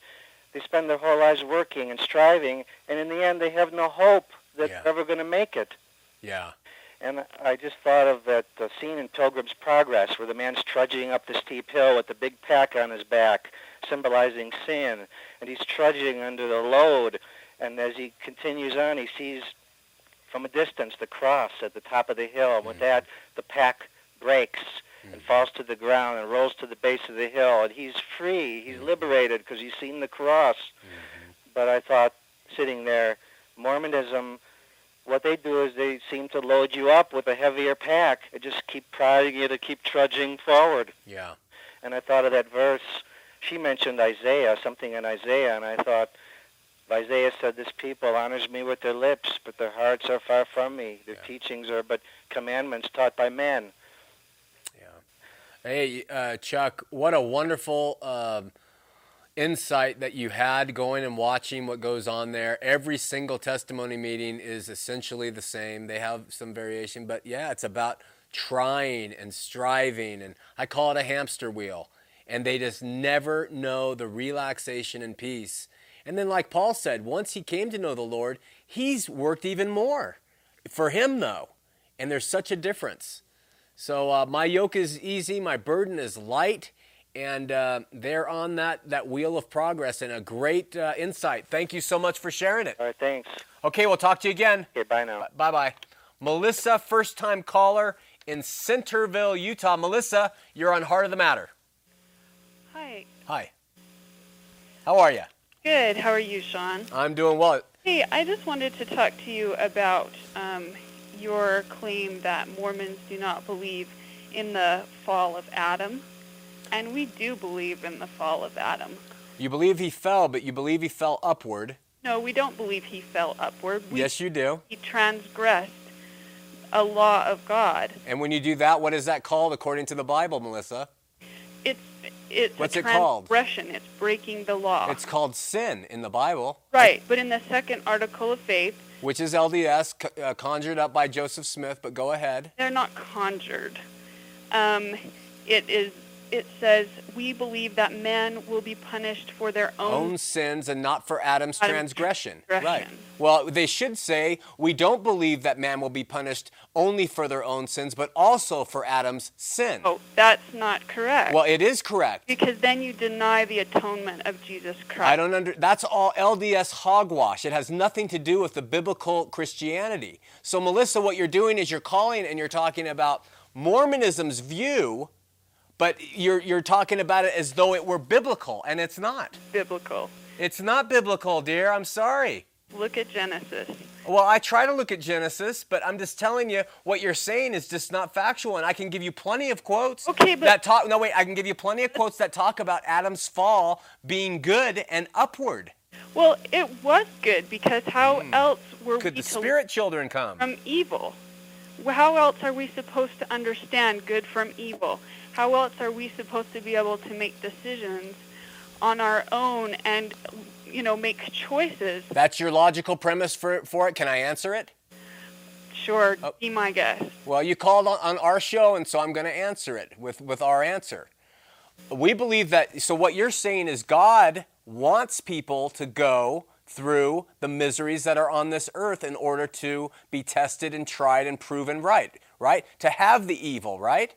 they spend their whole lives working and striving, and in the end, they have no hope that Yeah. they're ever going to make it. Yeah. And I just thought of that uh, scene in Pilgrim's Progress where the man's trudging up the steep hill with the big pack on his back, symbolizing sin, and he's trudging under the load. And as he continues on, he sees from a distance the cross at the top of the hill. And with Mhm. that, the pack breaks, and falls to the ground and rolls to the base of the hill. And he's free. He's mm-hmm. liberated because he's seen the cross. Mm-hmm. But I thought, sitting there, Mormonism, what they do is they seem to load you up with a heavier pack and just keep prodding you to keep trudging forward. Yeah. And I thought of that verse. She mentioned Isaiah, something in Isaiah, and I thought, Isaiah said, "This people honors me with their lips, but their hearts are far from me. Their Yeah. teachings are but commandments taught by men." Hey, uh, Chuck, what a wonderful um, insight that you had going and watching what goes on there. Every single testimony meeting is essentially the same. They have some variation, but yeah, it's about trying and striving. And I call it a hamster wheel. And they just never know the relaxation and peace. And then, like Paul said, once he came to know the Lord, he's worked even more for him, though. And there's such a difference. So uh, my yoke is easy, my burden is light, and uh, they're on that, that wheel of progress and a great uh, insight. Thank you so much for sharing it. All right, thanks. Okay, we'll talk to you again. Okay, bye now. Bye bye. Melissa, first time caller in Centerville, Utah. Melissa, you're on Heart of the Matter. Hi. Hi. How are you? Good. How are you, Shawn? I'm doing well. Hey, I just wanted to talk to you about um, your claim that Mormons do not believe in the fall of Adam. And we do believe in the fall of Adam. You believe he fell, but you believe he fell upward. No, we don't believe he fell upward. We, yes, you do. He transgressed a law of God. And when you do that, what is that called according to the Bible, Melissa? It's What's a it called? transgression. It's breaking the law. It's called sin in the Bible. right, but in the second article of faith, which is LDS, uh, conjured up by Joseph Smith. But go ahead. They're not conjured. Um, it is. It says we believe that men will be punished for their own. Own sins and not for Adam's Adam's transgression. Right. Well, they should say we don't believe that man will be punished only for their own sins, but also for Adam's sin. Oh, that's not correct. Well, it is correct. because then you deny the atonement of Jesus Christ. I don't under. That's all LDS hogwash. It has nothing to do with the biblical Christianity. So, Melissa, what you're doing is you're calling and you're talking about Mormonism's view, but you're you're talking about it as though it were biblical, and it's not. biblical. It's not biblical, dear. I'm sorry. Look at Genesis. Well, I try to look at Genesis, but I'm just telling you what you're saying is just not factual, and I can give you plenty of quotes Okay, but- that talk. No, wait, I can give you plenty of quotes that talk about Adam's fall being good and upward. Well, it was good because how hmm. else were. Could we the to spirit children come? from evil? How else are we supposed to understand good from evil? How else are we supposed to be able to make decisions on our own and, you know, make choices? That's your logical premise for, for it. Can I answer it? Sure, Oh. be my guest. Well, you called on, on our show, and so I'm going to answer it with, with our answer. We believe that, so what you're saying is God wants people to go through the miseries that are on this earth in order to be tested and tried and proven right, right? To have the evil, right?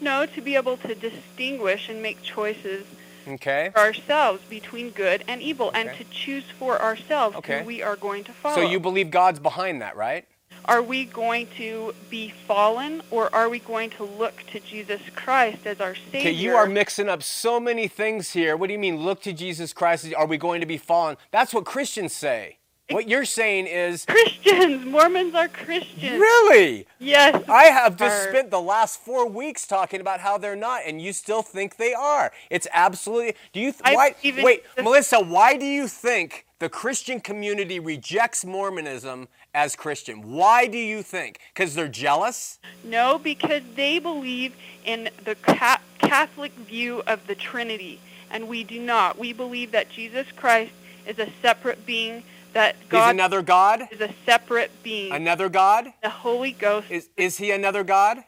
No, to be able to distinguish and make choices Okay. for ourselves between good and evil and to choose for ourselves Okay. who we are going to follow. So you believe God's behind that, right? Are we going to be fallen or are we going to look to Jesus Christ as our Savior? Okay, you are mixing up so many things here. What do you mean, look to Jesus Christ? Are we going to be fallen? That's what Christians say. What you're saying is, Christians. Mormons are Christians. really? Yes. I have just spent the last four weeks talking about how they're not, and you still think they are. It's absolutely. Do you? Th- why? Wait, Melissa. Why do you think the Christian community rejects Mormonism as Christian? Why do you think? Because they're jealous. No, because they believe in the ca- Catholic view of the Trinity, and we do not. We believe that Jesus Christ is a separate being, that He's God another God. is a separate being. Another God. the Holy Ghost. Is is he another God?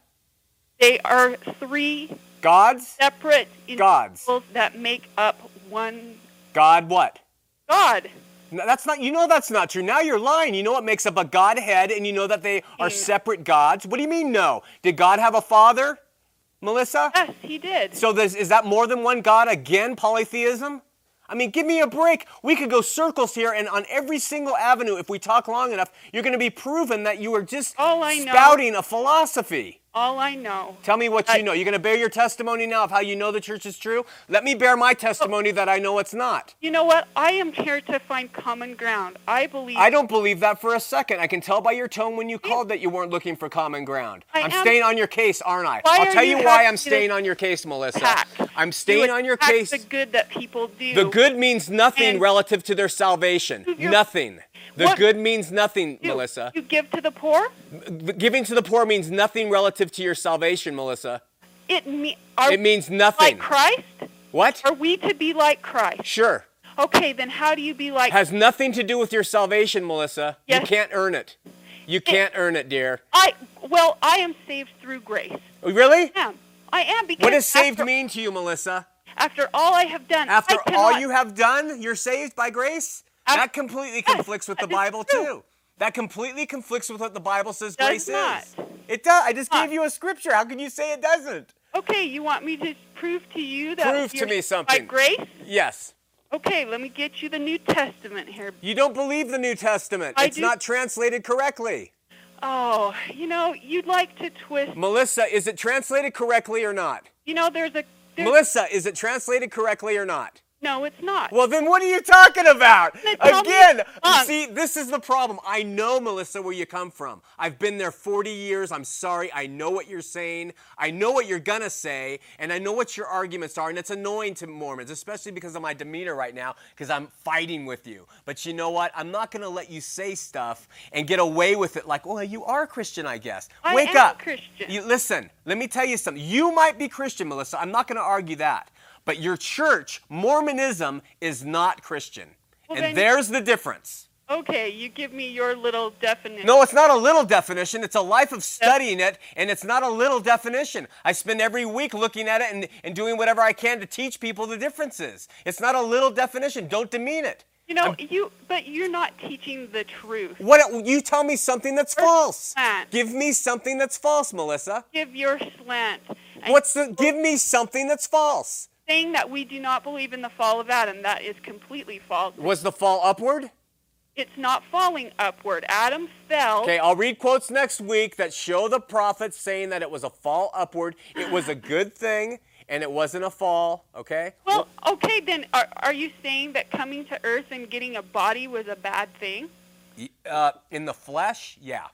They are three Gods. separate Gods. that make up one God what? God. No, that's not. You know that's not true. Now you're lying. You know what makes up a Godhead, and you know that they are separate gods. What do you mean no? Did God have a father, Melissa? Yes, he did. So this, is that more than one God again? Polytheism? I mean, give me a break. We could go circles here, and on every single avenue, if we talk long enough, you're going to be proven that you are just All I know- spouting a philosophy. All I know. Tell me what I- you know. You're going to bear your testimony now of how you know the church is true? Let me bear my testimony that I know it's not. You know what? I am here to find common ground. I believe. I don't believe that for a second. I can tell by your tone when you called that you weren't looking for common ground. I I'm am- staying on your case, aren't I? I'll tell you you why I'm staying on your case, Melissa. attack? I'm staying on your case. The good that people do. The good means nothing relative to their salvation. Nothing. The What- good means nothing, you, Melissa. You give to the poor. Giving to the poor means nothing relative to your salvation, Melissa. It me. It means nothing. like Christ? What? Are we to be like Christ? Sure. Okay, then how do you be like? Has nothing to do with your salvation, Melissa. Yes. You can't earn it. You can't earn it, dear. I well, I am saved through grace. Oh, really? I am. I am because What does saved after, mean to you, Melissa? after all I have done, After all you have done, you're saved by grace? That completely Yes, conflicts with the Bible, too. That completely conflicts with what the Bible says Does grace not. is. It does. I just Not. gave you a scripture. How can you say it doesn't? Okay, you want me to prove to you that Prove to me by something. grace? Yes. Okay, let me get you the New Testament here. You don't believe the New Testament. I it's do. not translated correctly. Oh, you know, you'd like to twist. Melissa, is it translated correctly or not? You know, there's a. There's, Melissa, is it translated correctly or not? No, it's not. Well, then what are you talking about? Then tell me Again, see, this is the problem. I know, Melissa, where you come from. I've been there 40 years. I'm sorry. I know what you're saying. I know what you're going to say, and I know what your arguments are, and it's annoying to Mormons, especially because of my demeanor right now, because I'm fighting with you. But you know what? I'm not going to let you say stuff and get away with it like, well, you are Christian, I guess. I Wake am up. Christian. You, listen, let me tell you something. You might be Christian, Melissa. I'm not going to argue that. But your church, Mormonism, is not Christian. Well, and there's the difference. Okay, you give me your little definition. No, it's not a little definition. It's a life of studying it, and it's not a little definition. I spend every week looking at it and, and doing whatever I can to teach people the differences. It's not a little definition. Don't demean it. You know, you but you're not teaching the truth. What you tell me something that's Or false. slant. Give me something that's false, Melissa. Give your slant. What's the give me something that's false? Saying that we do not believe in the fall of Adam? That is completely false. Was the fall upward? It's not falling upward. Adam fell. Okay, I'll read quotes next week that show the prophets saying that it was a fall upward. It was a good thing, and it wasn't a fall. Okay. Well, okay, then are, are you saying that coming to earth and getting a body was a bad thing? Uh, in the flesh, yeah.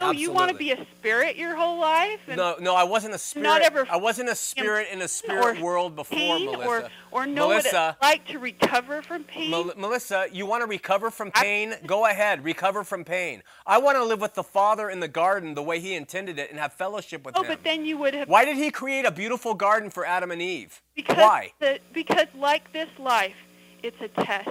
So you want to be a spirit your whole life? No, no, I wasn't a spirit. not ever I wasn't a spirit in a spirit world before, Melissa. or, or know Melissa, what like to recover from pain? Mel- Melissa, you want to recover from I- pain? Go ahead, recover from pain. I want to live with the Father in the garden the way He intended it and have fellowship with oh, Him. but then you would have Why did He create a beautiful garden for Adam and Eve? because Why? The, because like this life, it's a test.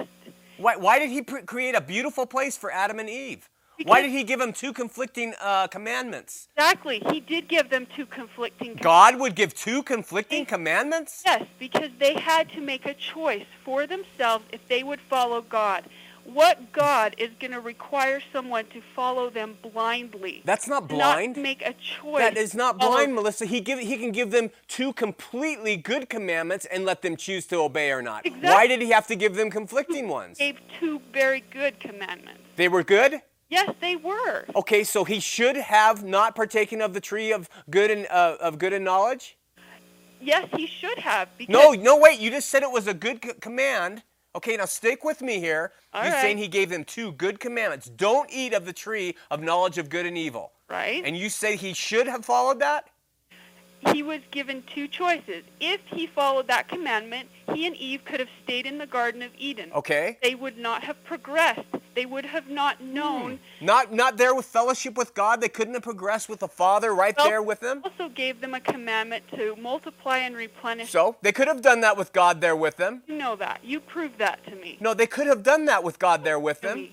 Why, why did He pr- create a beautiful place for Adam and Eve? Why did He give them two conflicting uh, commandments? Exactly. He did give them two conflicting. God would give two conflicting commandments? Yes, because they had to make a choice for themselves if they would follow God. What God is going to require someone to follow them blindly? That's not blind. Not make a choice. That is not blind, Melissa. He give he can give them two completely good commandments and let them choose to obey or not. Exactly. Why did he have to give them conflicting ones? Gave two very good commandments. They were good. Yes, they were. Okay, so he should have not partaken of the tree of good and uh, of good and knowledge. Yes, he should have. Because No, no, wait. You just said it was a good c- command. Okay, now stick with me here. All You're right. saying he gave them two good commandments. Don't eat of the tree of knowledge of good and evil. Right. And you say he should have followed that? he was given two choices. If he followed that commandment, he and Eve could have stayed in the Garden of Eden. Okay. They would not have progressed. They would have not hmm. known. Not not there with fellowship with God. They couldn't have progressed with the Father right Well, there with them. Also gave them a commandment to multiply and replenish. So they could have done that with God there with them. you know that. You prove that to me. No, they could have done that with God there with them. me.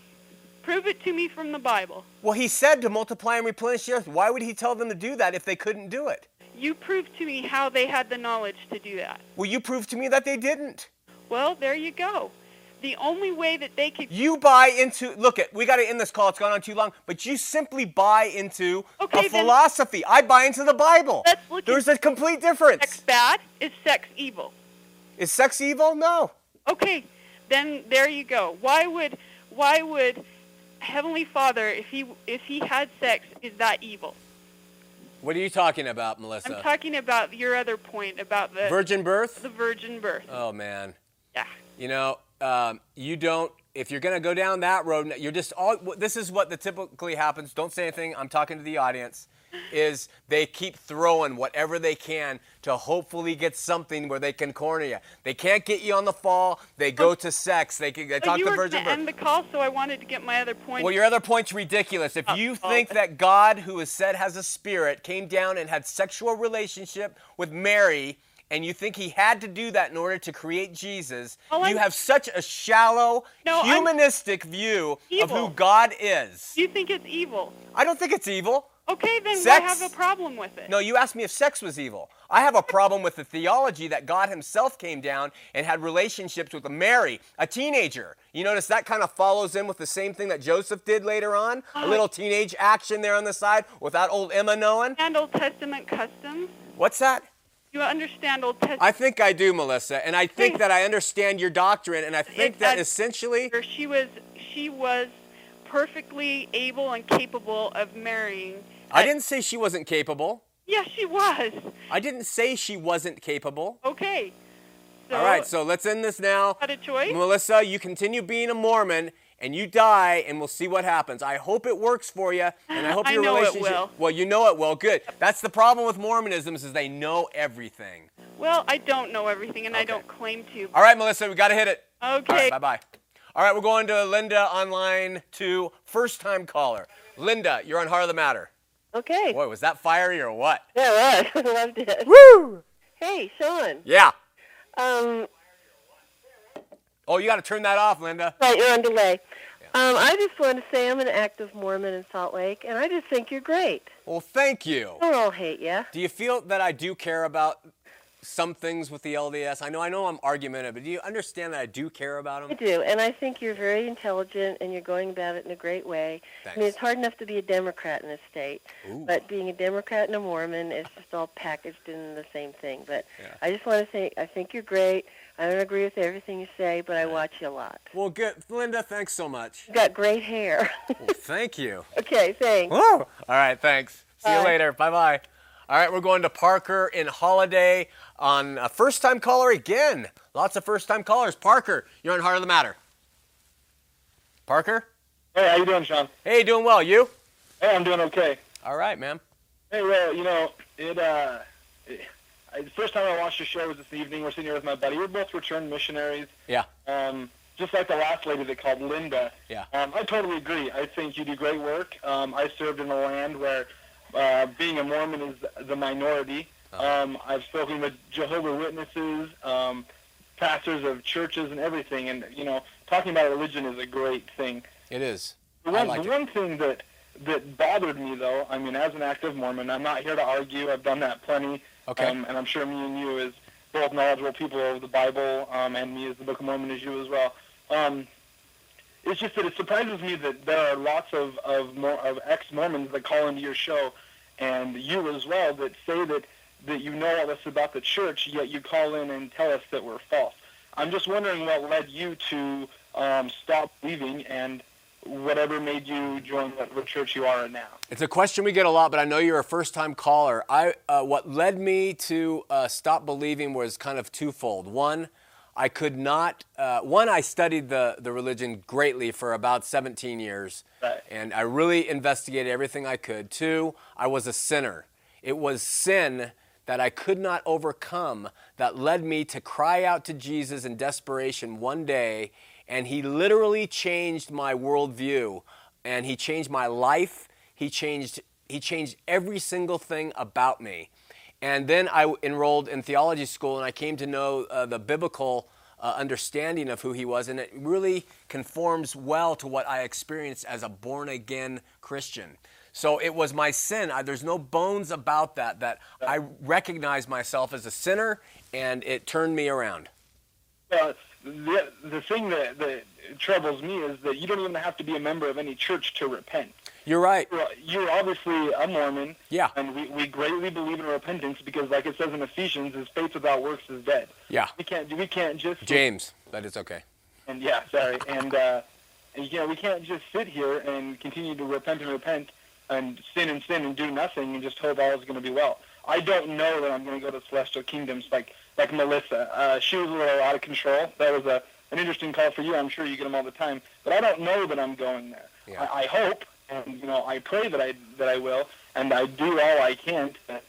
Prove it to me from the Bible. Well, he said to multiply and replenish the earth. Why would he tell them to do that if they couldn't do it? You prove to me how they had the knowledge to do that. Well, you prove to me that they didn't. Well, there you go. The only way that they could You buy into look at we got to end this call. It's gone on too long. But you simply buy into Okay, a philosophy. I buy into the Bible. Let's look at- There's a complete difference sex bad is sex evil. Is sex evil? No. Okay, then there you go. Why would why would Heavenly Father, if he if he had sex, is that evil? What are you talking about, Melissa? I'm talking about your other point about the Virgin birth? the virgin birth. Oh man. Yeah. You know, um, you don't. If you're gonna go down that road, you're just all. This is what the typically happens. Don't say anything. I'm talking to the audience. Is they keep throwing whatever they can to hopefully get something where they can corner you. They can't get you on the fall. They go to sex. They can they But talk you to were virgin to end the call, so I wanted to get my other point. Well, your other point's ridiculous. If you oh. think that God, who is said has a spirit, came down and had sexual relationship with Mary, and you think he had to do that in order to create Jesus, All you I'm- have such a shallow, No, I'm- humanistic view of who God is. you think it's evil? I don't think it's evil. Okay, then Sex- why have a problem with it? No, you asked me if sex was evil. I have a problem with the theology that God Himself came down and had relationships with Mary, a teenager. You notice that kind of follows in with the same thing that Joseph did later on? A uh-huh. little teenage action there on the side without old Emma knowing? And Old Testament customs. What's that? You understand Old Testament? I think I do, Melissa, and I think that I understand your doctrine, and I think It- that I- essentially. She was she was perfectly able and capable of marrying. I didn't say she wasn't capable. Yes, she was. I didn't say she wasn't capable. Okay. So, All right, so let's end this now. Had a choice? Melissa, you continue being a Mormon and you die and we'll see what happens. I hope it works for you and I hope your I your know it relationship will. Well, you know it will. Good. That's the problem with Mormonism is they know everything. Well, I don't know everything, and I don't claim to. All right, Melissa, we got to hit it. Okay. bye-bye. All right, we're going to Linda online to first time caller. Linda, you're on Heart of the Matter. Okay. Boy, was that fiery or what? Yeah, it was. I loved it. Woo! Hey, Shawn. Yeah. Um, Oh, you got to turn that off, Linda. right, you're on delay. Um, I just want to say I'm an active Mormon in Salt Lake, and I just think you're great. Well, thank you. I don't all hate you. Do you feel that I do care about some things with the LDS? I know I know I'm argumentative, but do you understand that I do care about them? I do, and I think you're very intelligent, and you're going about it in a great way. I mean, it's hard enough to be a Democrat in this state, Ooh. but being a Democrat and a Mormon is just all packaged in the same thing. But Yeah. I just want to say I think you're great. I don't agree with everything you say, but I watch you a lot. Well, good. Linda, thanks so much. You got great hair. Well, thank you. okay, thanks. Woo! All right, thanks. See you later. Bye bye. All right, we're going to Parker in Holladay on a first time caller again. Lots of first time callers. Parker, you're on Heart of the Matter. Parker? Hey, how you doing, Shawn? Hey, doing well. You? Hey, I'm doing okay. All right, man. Hey, well, you know, it, uh, it, I, the first time I watched your show was this evening. We're sitting here with my buddy. We're both returned missionaries. Yeah. Um, just like the last lady that called Linda. Yeah. Um, I totally agree. I think you do great work. Um, I served in a land where uh, being a Mormon is the minority. Um, I've spoken with Jehovah Witnesses, um, pastors of churches, and everything. And you know, talking about religion is a great thing. It is. The one, like the it. one thing that that bothered me, though, I mean, as an active Mormon, I'm not here to argue. I've done that plenty. Okay. Um, and I'm sure me and you, as both knowledgeable people of the Bible, um, and me as the Book of Mormon, as you as well. Um, it's just that it surprises me that there are lots of of, more, of ex-Mormons that call into your show, and you as well, that say that that you know all this about the church, yet you call in and tell us that we're false. I'm just wondering what led you to um, stop believing and whatever made you join the church you are in now. It's a question we get a lot, but I know you're a first-time caller. I uh, what led me to uh, stop believing was kind of twofold. One, I could not. Uh, one, I studied the the religion greatly for about 17 years, Right. and I really investigated everything I could. Two, I was a sinner. It was sin that I could not overcome that led me to cry out to Jesus in desperation one day, and He literally changed my worldview, and He changed my life. He changed He changed every single thing about me. And then I enrolled in theology school, and I came to know uh, the biblical uh, understanding of who he was, and it really conforms well to what I experienced as a born again Christian. So it was my sin. I, there's no bones about that, that I recognized myself as a sinner, and it turned me around. Well, the, the thing that, that troubles me is that you don't even have to be a member of any church to repent. You're right. You're, you're obviously a Mormon. Yeah. And we, we greatly believe in repentance because, like it says in Ephesians, is faith without works is dead. Yeah. We can't we can't just James, that is okay. and yeah, sorry, and uh, and you know we can't just sit here and continue to repent and repent and sin and sin and do nothing and just hope all is going to be well. I don't know that I'm going to go to the celestial kingdoms like like Melissa. Uh, she was a little out of control. That was a an interesting call for you. I'm sure you get them all the time, but I don't know that I'm going there. Yeah. I, I hope, and you know, I pray that I that I will, and I do all I can to,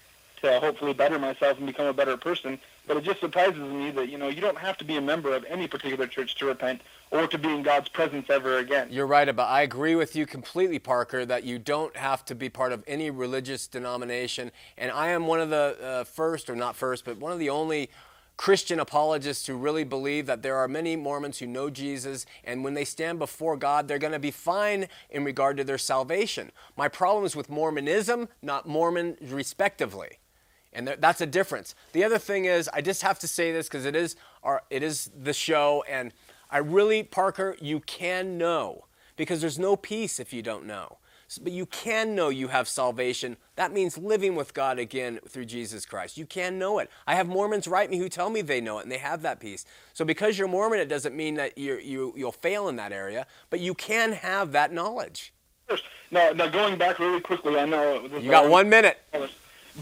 to hopefully better myself and become a better person. But it just surprises me that you know you don't have to be a member of any particular church to repent or to be in God's presence ever again. You're right about. I agree with you completely, Parker, that you don't have to be part of any religious denomination. And I am one of the uh, first, or not first, but one of the only Christian apologists who really believe that there are many Mormons who know Jesus, and when they stand before God, they're going to be fine in regard to their salvation. My problem is with Mormonism, not Mormon, respectively. And that's a difference. The other thing is, I just have to say this because it is our, it is the show, and I really, Parker, you can know because there's no peace if you don't know. But you can know you have salvation. That means living with God again through Jesus Christ. You can know it. I have Mormons write me who tell me they know it and they have that peace. So because you're Mormon, it doesn't mean that you you, you'll fail in that area, but you can have that knowledge. Now, now going back really quickly, I know you got one minute.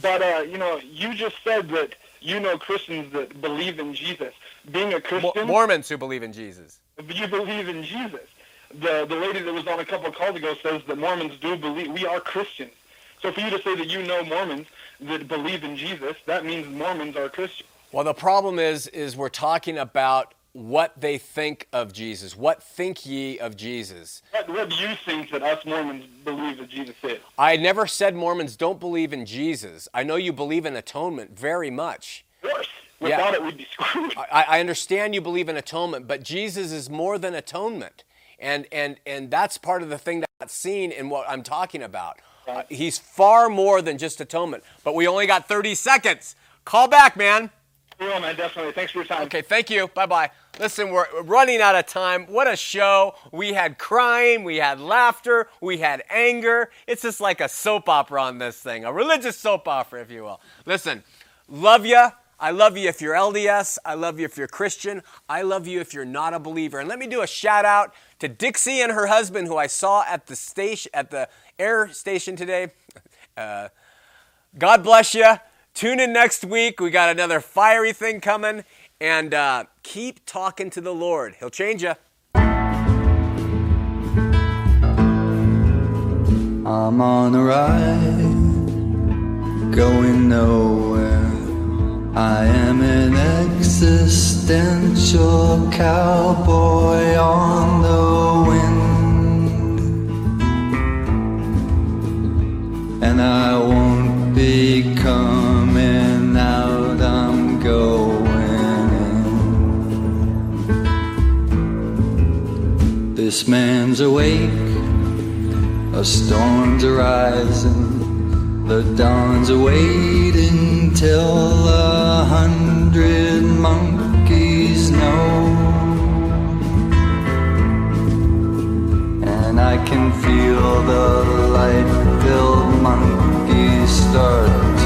But uh, you know, you just said that you know Christians that believe in Jesus. Being a Christian, Mormons who believe in Jesus. You believe in Jesus the the lady that was on a couple of calls ago says that Mormons do believe we are Christians. So for you to say that you know Mormons that believe in Jesus, that means Mormons are Christians. Well, the problem is is we're talking about what they think of Jesus. What think ye of Jesus? What, what do you think that us Mormons believe that Jesus is? I never said Mormons don't believe in Jesus. I know you believe in atonement very much. Of course. Without yeah. it, we'd be screwed. I, I understand you believe in atonement, but Jesus is more than atonement. And, and, and that's part of the thing that's seen in what I'm talking about. Uh, he's far more than just atonement. But we only got 30 seconds. Call back, man. Will, man, definitely. Thanks for your time. Okay, thank you. Bye bye. Listen, we're running out of time. What a show. We had crying, we had laughter, we had anger. It's just like a soap opera on this thing, a religious soap opera, if you will. Listen, love you. I love you if you're LDS. I love you if you're Christian. I love you if you're not a believer. And let me do a shout out to Dixie and her husband, who I saw at the station at the air station today. Uh, God bless you. Tune in next week. We got another fiery thing coming, and uh, keep talking to the Lord. He'll change you. I'm on a ride, going nowhere. I am an existential cowboy on the wind, and I won't be This man's awake, a storm's arising. The dawn's awaiting till a hundred monkeys know. And I can feel the light filled monkeys start